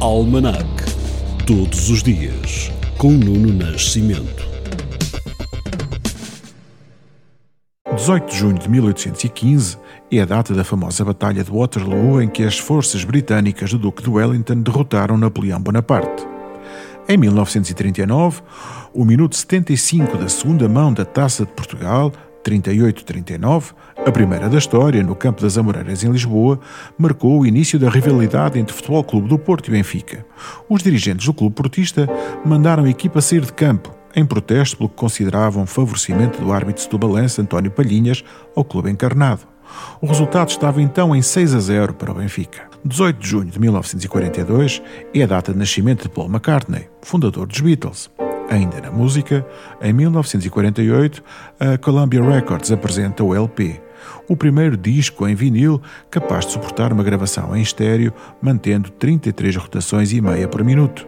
Almanac. Todos os dias, com Nuno Nascimento. 18 de junho de 1815 é a data da famosa Batalha de Waterloo em que as forças britânicas do Duque de Wellington derrotaram Napoleão Bonaparte. Em 1939, o minuto 75 da segunda mão da Taça de Portugal 38-39, a primeira da história, no campo das Amoreiras em Lisboa, marcou o início da rivalidade entre o Futebol Clube do Porto e Benfica. Os dirigentes do clube portista mandaram a equipa sair de campo, em protesto pelo que consideravam favorecimento do árbitro do balanço António Palhinhas ao clube encarnado. O resultado estava então em 6 a 0 para o Benfica. 18 de junho de 1942 é a data de nascimento de Paul McCartney, fundador dos Beatles. Ainda na música, em 1948, a Columbia Records apresenta o LP, o primeiro disco em vinil capaz de suportar uma gravação em estéreo, mantendo 33 rotações e meia por minuto.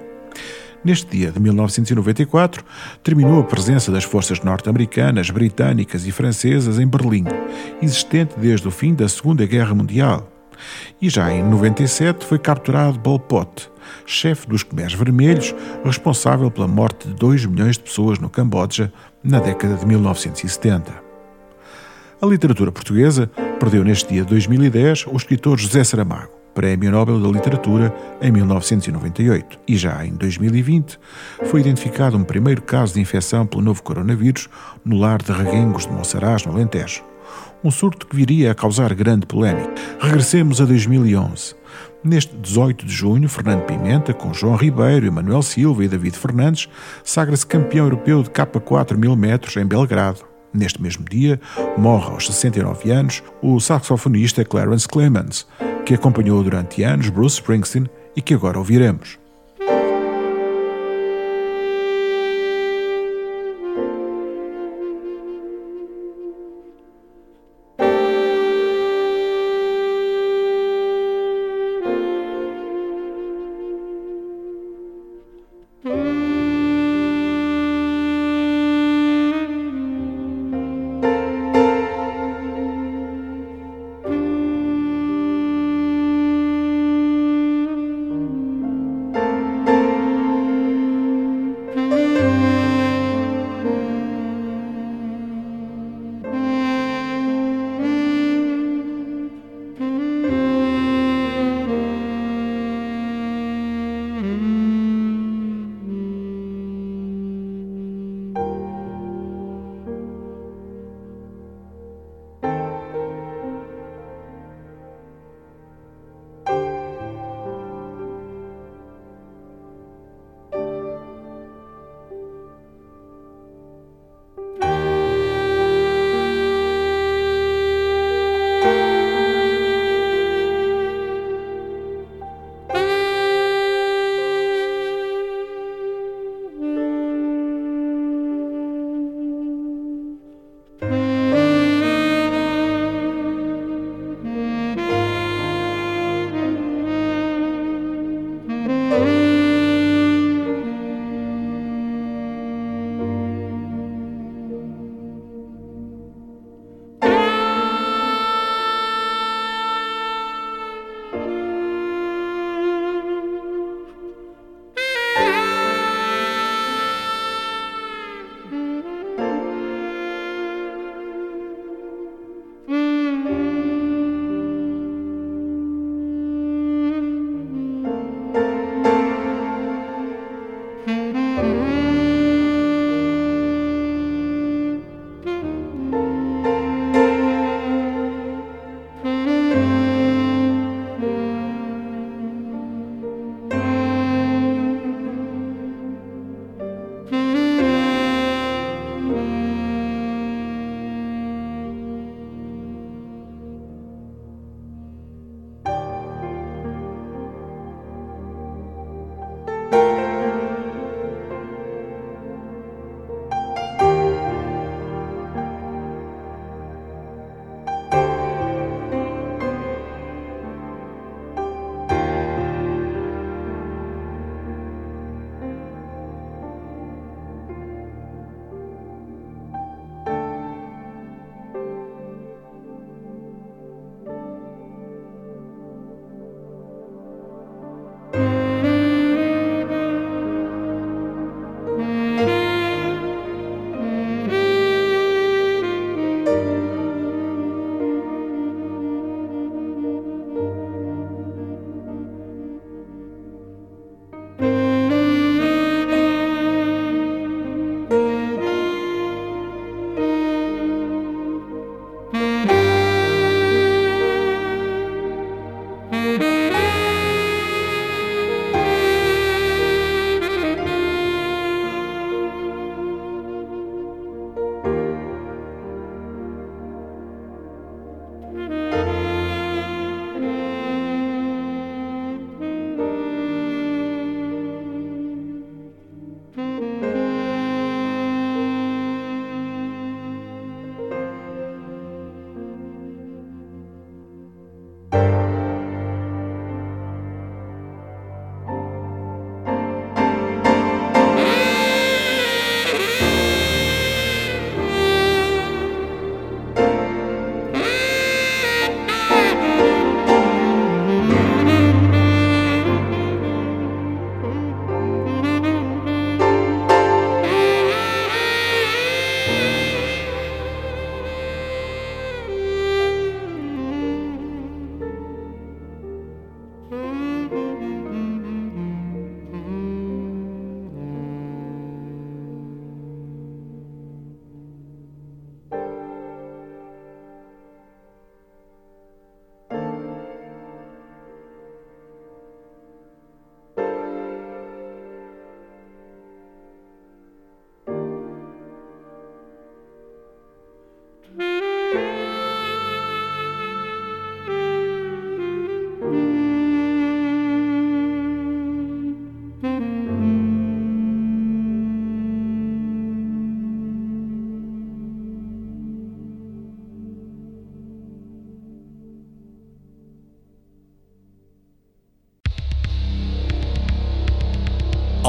Neste dia de 1994, terminou a presença das forças norte-americanas, britânicas e francesas em Berlim, existente desde o fim da Segunda Guerra Mundial. E já em 97 foi capturado Pol Pot, chefe dos Khmers Vermelhos, responsável pela morte de 2 milhões de pessoas no Camboja na década de 1970. A literatura portuguesa perdeu neste dia de 2010 o escritor José Saramago, Prémio Nobel da Literatura em 1998, e já em 2020 foi identificado um primeiro caso de infecção pelo novo coronavírus no lar de Reguengos de Monsaraz, no Alentejo. Um surto que viria a causar grande polémica. Regressemos a 2011. Neste 18 de junho, Fernando Pimenta, com João Ribeiro, Emanuel Silva e David Fernandes, sagra-se campeão europeu de K4 mil metros em Belgrado. Neste mesmo dia, morre aos 69 anos o saxofonista Clarence Clemens, que acompanhou durante anos Bruce Springsteen e que agora ouviremos.